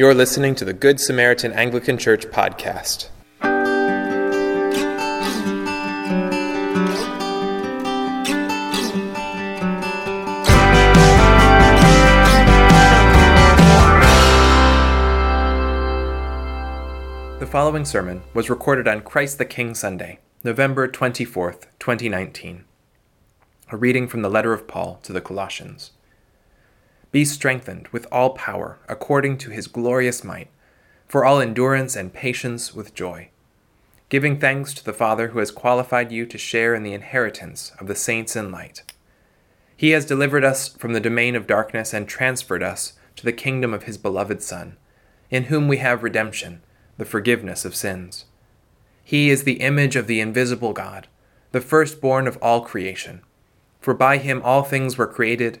You're listening to the Good Samaritan Anglican Church podcast. The following sermon was recorded on Christ the King Sunday, November 24th, 2019. A reading from the letter of Paul to the Colossians. Be strengthened with all power according to his glorious might, for all endurance and patience with joy, giving thanks to the Father who has qualified you to share in the inheritance of the saints in light. He has delivered us from the domain of darkness and transferred us to the kingdom of his beloved Son, in whom we have redemption, the forgiveness of sins. He is the image of the invisible God, the firstborn of all creation. For by him all things were created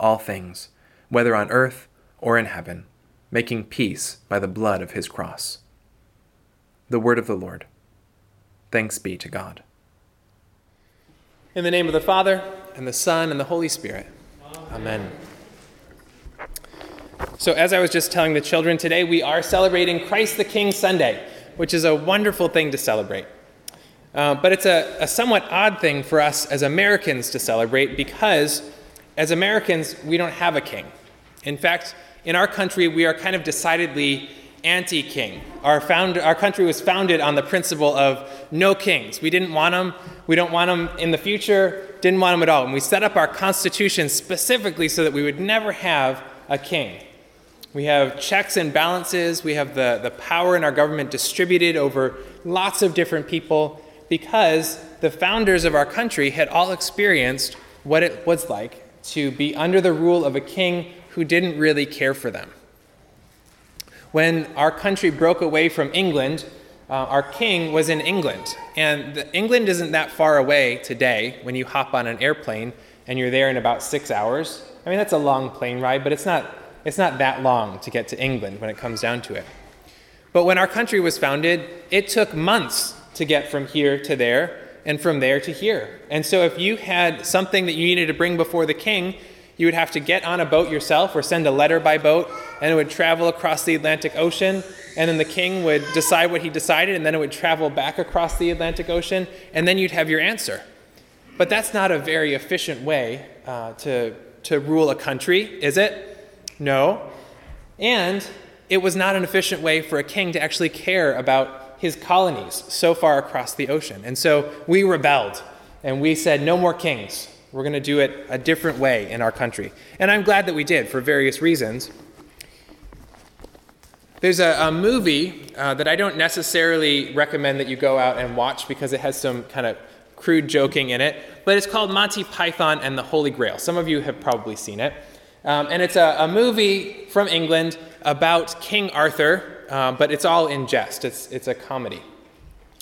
all things, whether on earth or in heaven, making peace by the blood of his cross. The word of the Lord. Thanks be to God. In the name of the Father, and the Son, and the Holy Spirit. Amen. So, as I was just telling the children, today we are celebrating Christ the King Sunday, which is a wonderful thing to celebrate. Uh, but it's a, a somewhat odd thing for us as Americans to celebrate because as Americans, we don't have a king. In fact, in our country, we are kind of decidedly anti king. Our, our country was founded on the principle of no kings. We didn't want them. We don't want them in the future. Didn't want them at all. And we set up our constitution specifically so that we would never have a king. We have checks and balances. We have the, the power in our government distributed over lots of different people because the founders of our country had all experienced what it was like to be under the rule of a king who didn't really care for them. When our country broke away from England, uh, our king was in England. And the, England isn't that far away today when you hop on an airplane and you're there in about six hours. I mean, that's a long plane ride, but it's not, it's not that long to get to England when it comes down to it. But when our country was founded, it took months to get from here to there and from there to here. And so if you had something that you needed to bring before the king, you would have to get on a boat yourself or send a letter by boat, and it would travel across the Atlantic Ocean. And then the king would decide what he decided, and then it would travel back across the Atlantic Ocean, and then you'd have your answer. But that's not a very efficient way uh, to, to rule a country, is it? No. And it was not an efficient way for a king to actually care about his colonies so far across the ocean. And so we rebelled and we said, no more kings. We're going to do it a different way in our country. And I'm glad that we did for various reasons. There's a, a movie uh, that I don't necessarily recommend that you go out and watch because it has some kind of crude joking in it, but it's called Monty Python and the Holy Grail. Some of you have probably seen it. Um, and it's a, a movie from England about King Arthur, uh, but it's all in jest. It's, it's a comedy.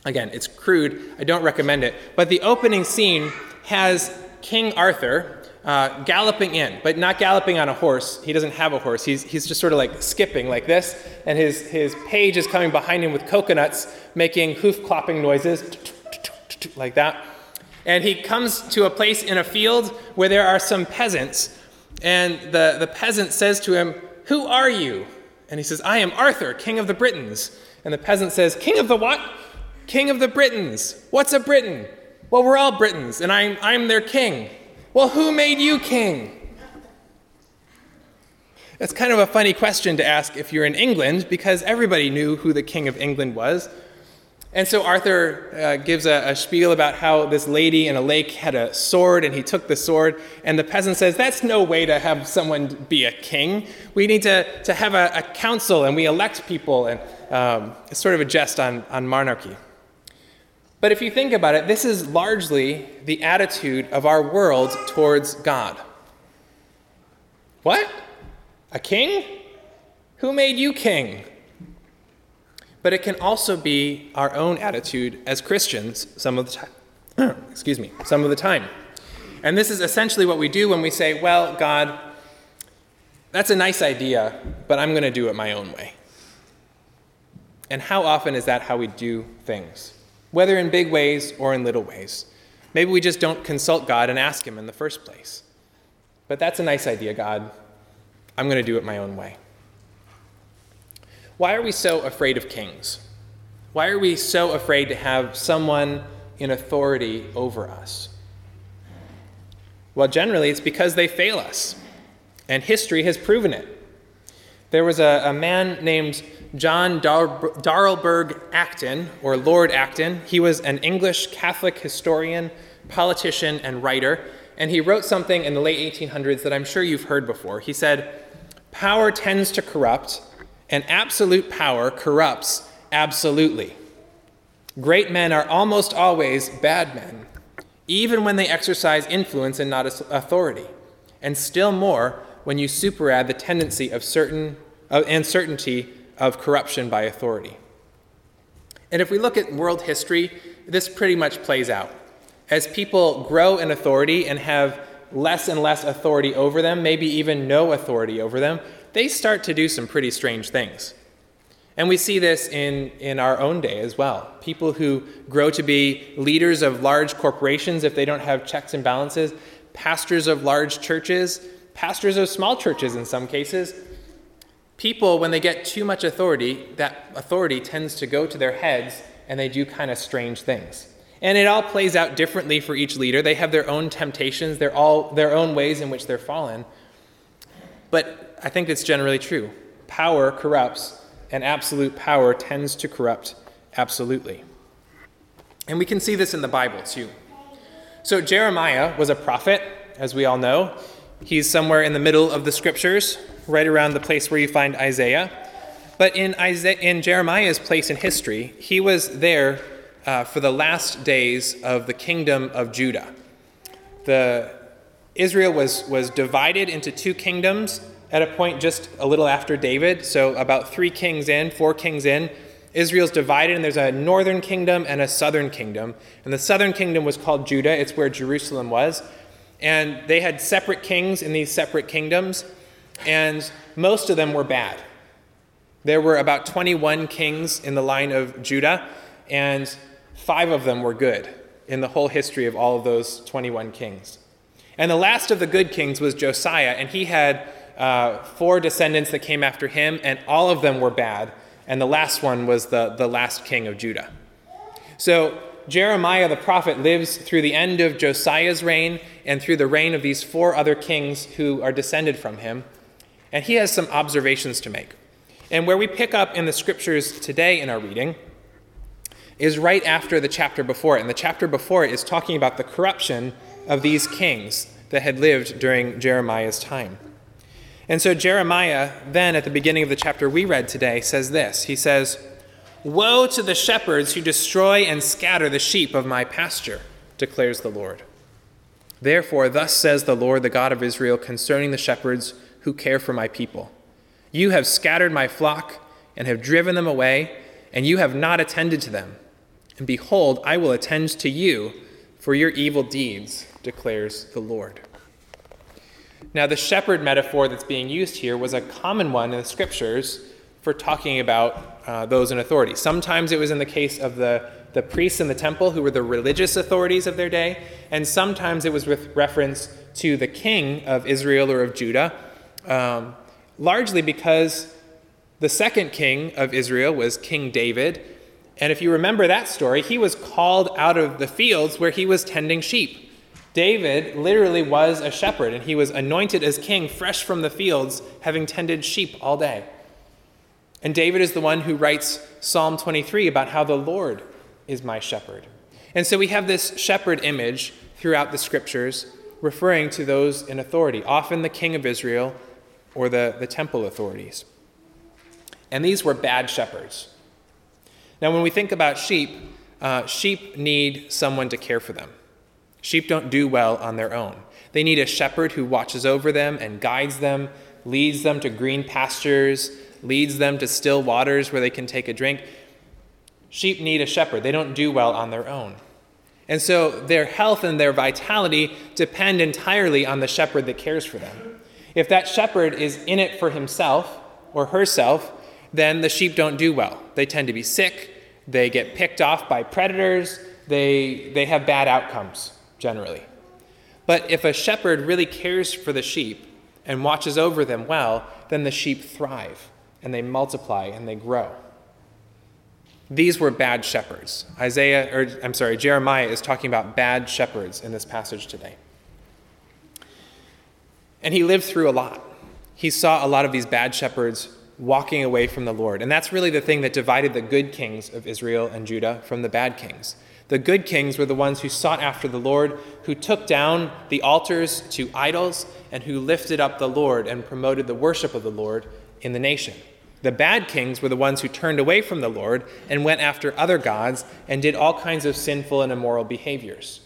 Again, it's crude. I don't recommend it. But the opening scene has King Arthur uh, galloping in, but not galloping on a horse. He doesn't have a horse. He's, he's just sort of like skipping like this, and his, his page is coming behind him with coconuts, making hoof clopping noises like that. And he comes to a place in a field where there are some peasants, and the, the peasant says to him, Who are you? And he says, I am Arthur, king of the Britons. And the peasant says, King of the what? King of the Britons. What's a Briton? Well, we're all Britons, and I'm, I'm their king. Well, who made you king? That's kind of a funny question to ask if you're in England, because everybody knew who the king of England was. And so Arthur uh, gives a, a, spiel about how this lady in a lake had a sword and he took the sword. And the peasant says, That's no way to have someone be a king. We need to, to have a, a council and we elect people. And um, it's sort of a jest on, on monarchy. But if you think about it, this is largely the attitude of our world towards God. What? A king? Who made you king? But it can also be our own attitude as Christians some of the time. Excuse me, some of the time. And this is essentially what we do when we say, Well, God, that's a nice idea, but I'm going to do it my own way. And how often is that how we do things? Whether in big ways or in little ways. Maybe we just don't consult God and ask Him in the first place. But that's a nice idea, God. I'm going to do it my own way. Why are we so afraid of kings? Why are we so afraid to have someone in authority over us? Well, generally, it's because they fail us, and history has proven it. There was a, a man named John Dar- Darlberg Acton, or Lord Acton. He was an English Catholic historian, politician, and writer, and he wrote something in the late 1800s that I'm sure you've heard before. He said, Power tends to corrupt, and absolute power corrupts absolutely. Great men are almost always bad men, even when they exercise influence and not authority, and still more when you superadd the tendency of certain and certainty of corruption by authority. And if we look at world history, this pretty much plays out. As people grow in authority and have less and less authority over them, maybe even no authority over them, they start to do some pretty strange things. And we see this in, in our own day as well. People who grow to be leaders of large corporations, if they don't have checks and balances, pastors of large churches, pastors of small churches in some cases, people, when they get too much authority, that authority tends to go to their heads and they do kind of strange things. And it all plays out differently for each leader. They have their own temptations, they're all their own ways in which they're fallen. But I think it's generally true. Power corrupts, and absolute power tends to corrupt absolutely. And we can see this in the Bible too. So Jeremiah was a prophet, as we all know. He's somewhere in the middle of the scriptures, right around the place where you find Isaiah. But in, Isaiah, in Jeremiah's place in history, he was there uh, for the last days of the kingdom of Judah. The, Israel was, was divided into two kingdoms at a point just a little after David, so about three kings in, four kings in. Israel's divided, and there's a northern kingdom and a southern kingdom. And the southern kingdom was called Judah, it's where Jerusalem was. And they had separate kings in these separate kingdoms, and most of them were bad. There were about 21 kings in the line of Judah, and five of them were good in the whole history of all of those 21 kings. And the last of the good kings was Josiah, and he had uh, four descendants that came after him, and all of them were bad. And the last one was the, the last king of Judah. So Jeremiah the prophet lives through the end of Josiah's reign and through the reign of these four other kings who are descended from him. And he has some observations to make. And where we pick up in the scriptures today in our reading is right after the chapter before it. And the chapter before it is talking about the corruption of these kings that had lived during Jeremiah's time. And so Jeremiah, then at the beginning of the chapter we read today, says this He says, Woe to the shepherds who destroy and scatter the sheep of my pasture, declares the Lord. Therefore, thus says the Lord, the God of Israel, concerning the shepherds who care for my people You have scattered my flock and have driven them away, and you have not attended to them. And behold, I will attend to you for your evil deeds, declares the Lord. Now, the shepherd metaphor that's being used here was a common one in the scriptures for talking about uh, those in authority. Sometimes it was in the case of the, the priests in the temple who were the religious authorities of their day, and sometimes it was with reference to the king of Israel or of Judah, um, largely because the second king of Israel was King David. And if you remember that story, he was called out of the fields where he was tending sheep. David literally was a shepherd, and he was anointed as king fresh from the fields, having tended sheep all day. And David is the one who writes Psalm 23 about how the Lord is my shepherd. And so we have this shepherd image throughout the scriptures referring to those in authority, often the king of Israel or the, the temple authorities. And these were bad shepherds. Now, when we think about sheep, uh, sheep need someone to care for them. Sheep don't do well on their own. They need a shepherd who watches over them and guides them, leads them to green pastures, leads them to still waters where they can take a drink. Sheep need a shepherd, they don't do well on their own. And so their health and their vitality depend entirely on the shepherd that cares for them. If that shepherd is in it for himself or herself, then the sheep don't do well. They tend to be sick, they get picked off by predators, they, they have bad outcomes generally. But if a shepherd really cares for the sheep and watches over them well, then the sheep thrive and they multiply and they grow. These were bad shepherds. Isaiah, or I'm sorry, Jeremiah is talking about bad shepherds in this passage today. And he lived through a lot. He saw a lot of these bad shepherds walking away from the Lord. And that's really the thing that divided the good kings of Israel and Judah from the bad kings. The good kings were the ones who sought after the Lord, who took down the altars to idols, and who lifted up the Lord and promoted the worship of the Lord in the nation. The bad kings were the ones who turned away from the Lord and went after other gods and did all kinds of sinful and immoral behaviors.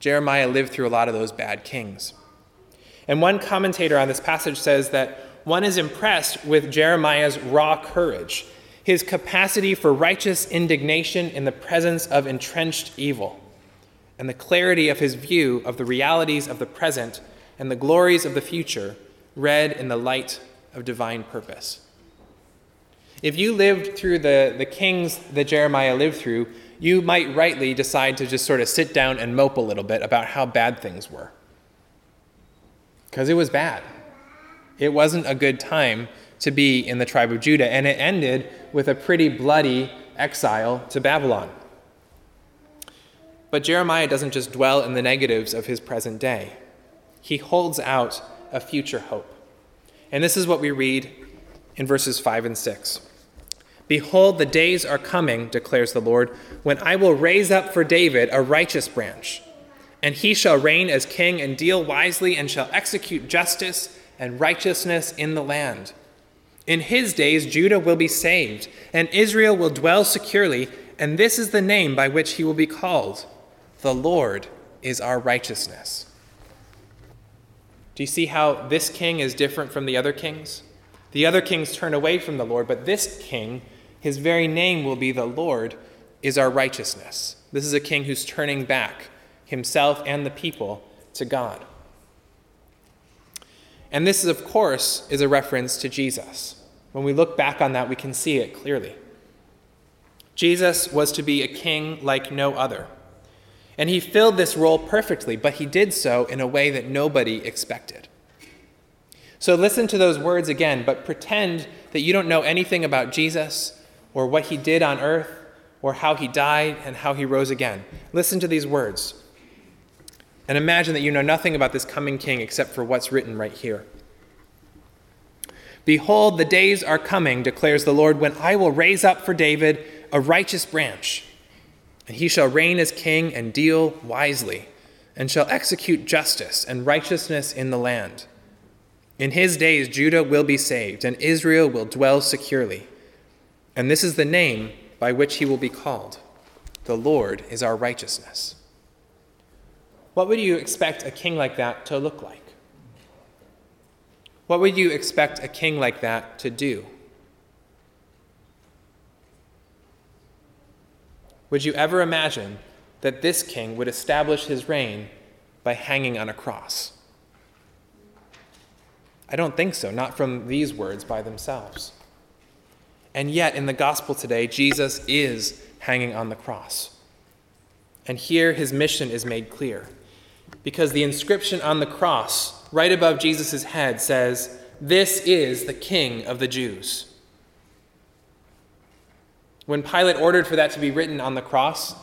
Jeremiah lived through a lot of those bad kings. And one commentator on this passage says that one is impressed with Jeremiah's raw courage, his capacity for righteous indignation in the presence of entrenched evil, and the clarity of his view of the realities of the present and the glories of the future read in the light of divine purpose. If you lived through the, the kings that Jeremiah lived through, you might rightly decide to just sort of sit down and mope a little bit about how bad things were. Because it was bad. It wasn't a good time to be in the tribe of Judah, and it ended with a pretty bloody exile to Babylon. But Jeremiah doesn't just dwell in the negatives of his present day, he holds out a future hope. And this is what we read in verses 5 and 6. Behold, the days are coming, declares the Lord, when I will raise up for David a righteous branch, and he shall reign as king and deal wisely and shall execute justice and righteousness in the land. In his days, Judah will be saved, and Israel will dwell securely, and this is the name by which he will be called The Lord is our righteousness. Do you see how this king is different from the other kings? The other kings turn away from the Lord, but this king, his very name will be the Lord is our righteousness. This is a king who's turning back himself and the people to God. And this is, of course, is a reference to Jesus. When we look back on that, we can see it clearly. Jesus was to be a king like no other. And he filled this role perfectly, but he did so in a way that nobody expected. So listen to those words again, but pretend that you don't know anything about Jesus or what he did on earth or how he died and how he rose again. Listen to these words and imagine that you know nothing about this coming king except for what's written right here. Behold, the days are coming, declares the Lord, when I will raise up for David a righteous branch and he shall reign as king and deal wisely, and shall execute justice and righteousness in the land. In his days, Judah will be saved, and Israel will dwell securely. And this is the name by which he will be called The Lord is our righteousness. What would you expect a king like that to look like? What would you expect a king like that to do? Would you ever imagine that this king would establish his reign by hanging on a cross? I don't think so, not from these words by themselves. And yet, in the gospel today, Jesus is hanging on the cross. And here his mission is made clear. Because the inscription on the cross, right above Jesus' head, says, This is the King of the Jews. When Pilate ordered for that to be written on the cross,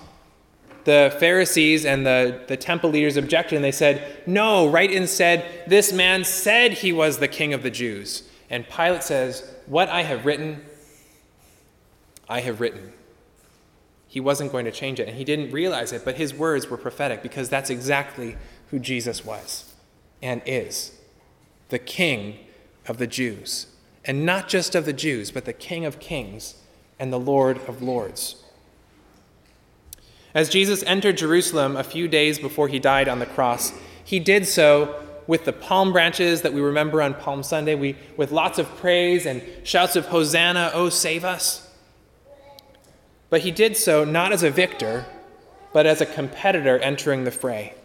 the Pharisees and the, the temple leaders objected and they said, No, write instead, this man said he was the king of the Jews. And Pilate says, What I have written, I have written. He wasn't going to change it, and he didn't realize it, but his words were prophetic because that's exactly who Jesus was and is the king of the Jews. And not just of the Jews, but the king of kings and the Lord of lords. As Jesus entered Jerusalem a few days before he died on the cross, he did so with the palm branches that we remember on Palm Sunday, we, with lots of praise and shouts of Hosanna, oh, save us. But he did so not as a victor, but as a competitor entering the fray.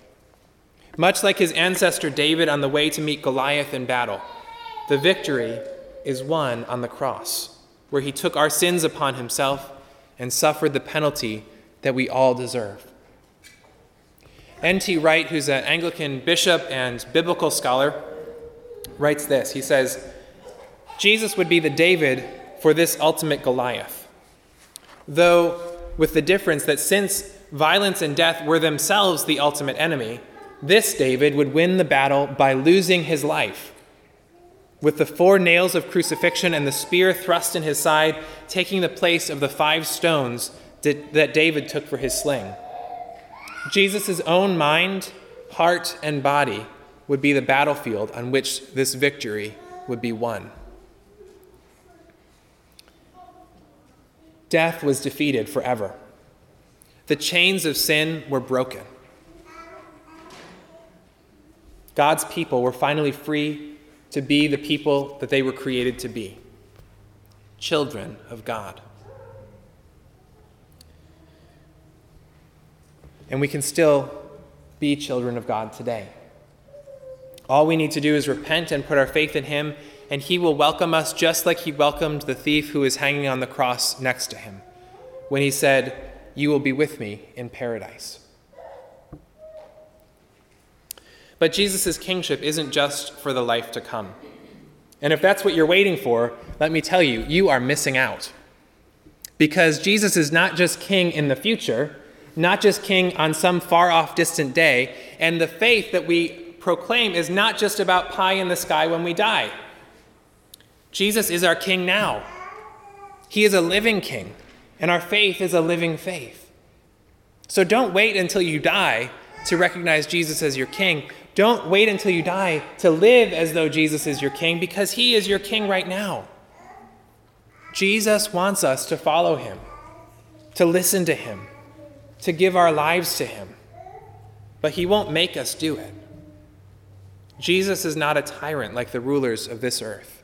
Much like his ancestor David on the way to meet Goliath in battle, the victory is won on the cross, where he took our sins upon himself and suffered the penalty that we all deserve. N.T. Wright, who's an Anglican bishop and biblical scholar, writes this. He says, Jesus would be the David for this ultimate Goliath. Though, with the difference that since violence and death were themselves the ultimate enemy, this David would win the battle by losing his life. With the four nails of crucifixion and the spear thrust in his side, taking the place of the five stones that David took for his sling. Jesus' own mind, heart, and body would be the battlefield on which this victory would be won. Death was defeated forever. The chains of sin were broken. God's people were finally free to be the people that they were created to be children of God. And we can still be children of God today. All we need to do is repent and put our faith in Him, and He will welcome us just like He welcomed the thief who was hanging on the cross next to Him when He said, You will be with me in paradise. But Jesus' kingship isn't just for the life to come. And if that's what you're waiting for, let me tell you, you are missing out. Because Jesus is not just king in the future, not just king on some far off distant day, and the faith that we proclaim is not just about pie in the sky when we die. Jesus is our king now. He is a living king, and our faith is a living faith. So don't wait until you die to recognize Jesus as your king. Don't wait until you die to live as though Jesus is your king because he is your king right now. Jesus wants us to follow him, to listen to him, to give our lives to him. But he won't make us do it. Jesus is not a tyrant like the rulers of this earth.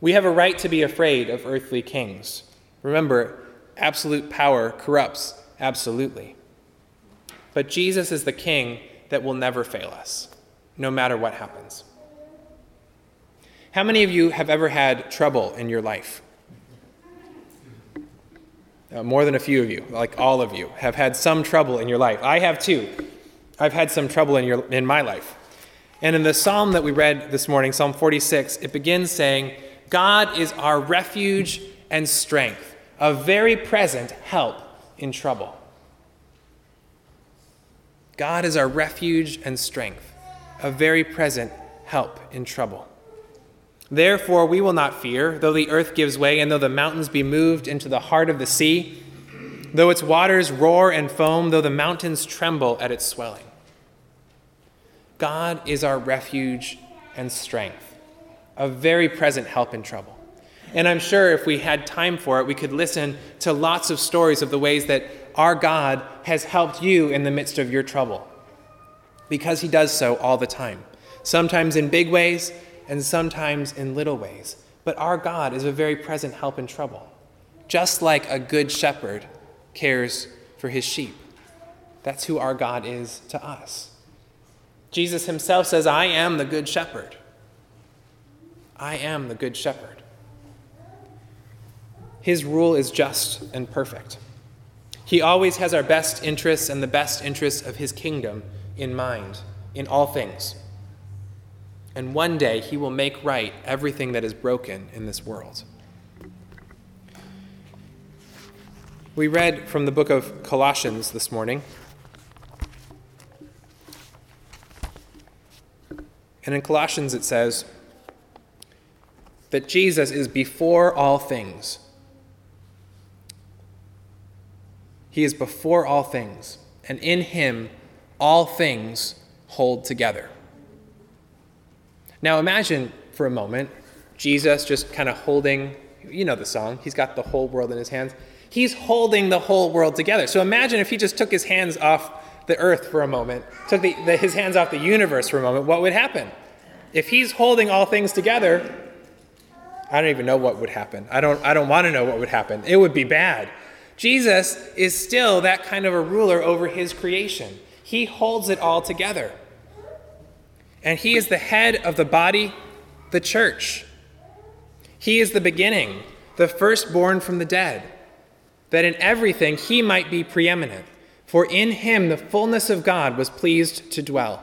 We have a right to be afraid of earthly kings. Remember, absolute power corrupts absolutely. But Jesus is the king that will never fail us, no matter what happens. How many of you have ever had trouble in your life? Uh, more than a few of you, like all of you, have had some trouble in your life. I have too. I've had some trouble in, your, in my life. And in the psalm that we read this morning, Psalm 46, it begins saying, God is our refuge and strength, a very present help in trouble. God is our refuge and strength, a very present help in trouble. Therefore, we will not fear, though the earth gives way, and though the mountains be moved into the heart of the sea, though its waters roar and foam, though the mountains tremble at its swelling. God is our refuge and strength, a very present help in trouble. And I'm sure if we had time for it, we could listen to lots of stories of the ways that our God has helped you in the midst of your trouble. Because he does so all the time, sometimes in big ways and sometimes in little ways. But our God is a very present help in trouble, just like a good shepherd cares for his sheep. That's who our God is to us. Jesus himself says, I am the good shepherd. I am the good shepherd. His rule is just and perfect. He always has our best interests and the best interests of His kingdom in mind in all things. And one day He will make right everything that is broken in this world. We read from the book of Colossians this morning. And in Colossians it says that Jesus is before all things He is before all things, and in him all things hold together. Now imagine for a moment Jesus just kind of holding, you know the song, he's got the whole world in his hands. He's holding the whole world together. So imagine if he just took his hands off the earth for a moment, took the, the, his hands off the universe for a moment, what would happen? If he's holding all things together, I don't even know what would happen. I don't, I don't want to know what would happen. It would be bad. Jesus is still that kind of a ruler over his creation. He holds it all together. And he is the head of the body, the church. He is the beginning, the firstborn from the dead, that in everything he might be preeminent. For in him the fullness of God was pleased to dwell,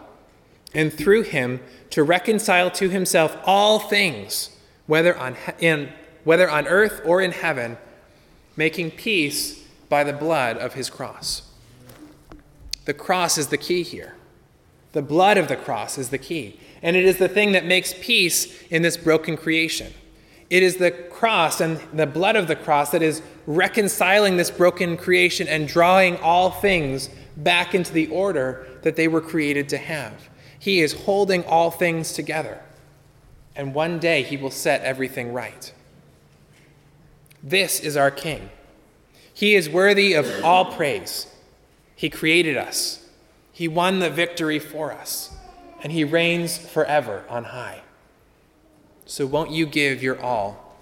and through him to reconcile to himself all things, whether on, in, whether on earth or in heaven, making peace by the blood of his cross. The cross is the key here. The blood of the cross is the key. And it is the thing that makes peace in this broken creation. It is the cross and the blood of the cross that is reconciling this broken creation and drawing all things back into the order that they were created to have. He is holding all things together. And one day he will set everything right. This is our King. He is worthy of all praise. He created us, He won the victory for us, and He reigns forever on high. So won't you give your all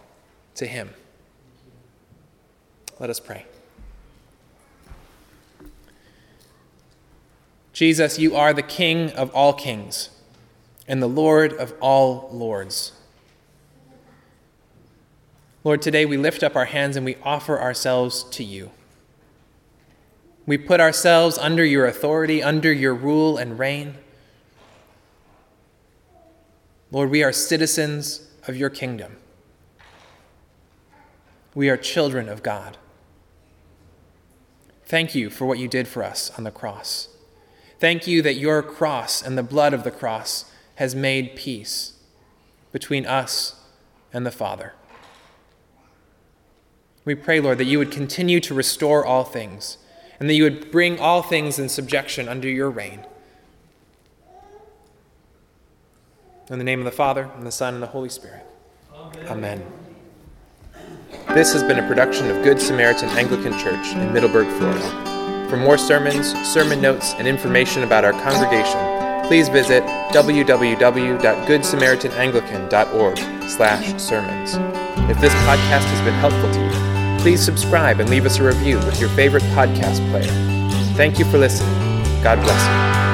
to Him? Let us pray. Jesus, you are the King of all kings and the Lord of all lords. Lord, today we lift up our hands and we offer ourselves to you. We put ourselves under your authority, under your rule and reign. Lord, we are citizens of your kingdom. We are children of God. Thank you for what you did for us on the cross. Thank you that your cross and the blood of the cross has made peace between us and the Father. We pray, Lord, that you would continue to restore all things and that you would bring all things in subjection under your reign. In the name of the Father, and the Son, and the Holy Spirit. Amen. Amen. This has been a production of Good Samaritan Anglican Church in Middleburg, Florida. For more sermons, sermon notes, and information about our congregation, please visit www.goodsamaritananglican.org slash sermons. If this podcast has been helpful to you, please subscribe and leave us a review with your favorite podcast player. Thank you for listening. God bless you.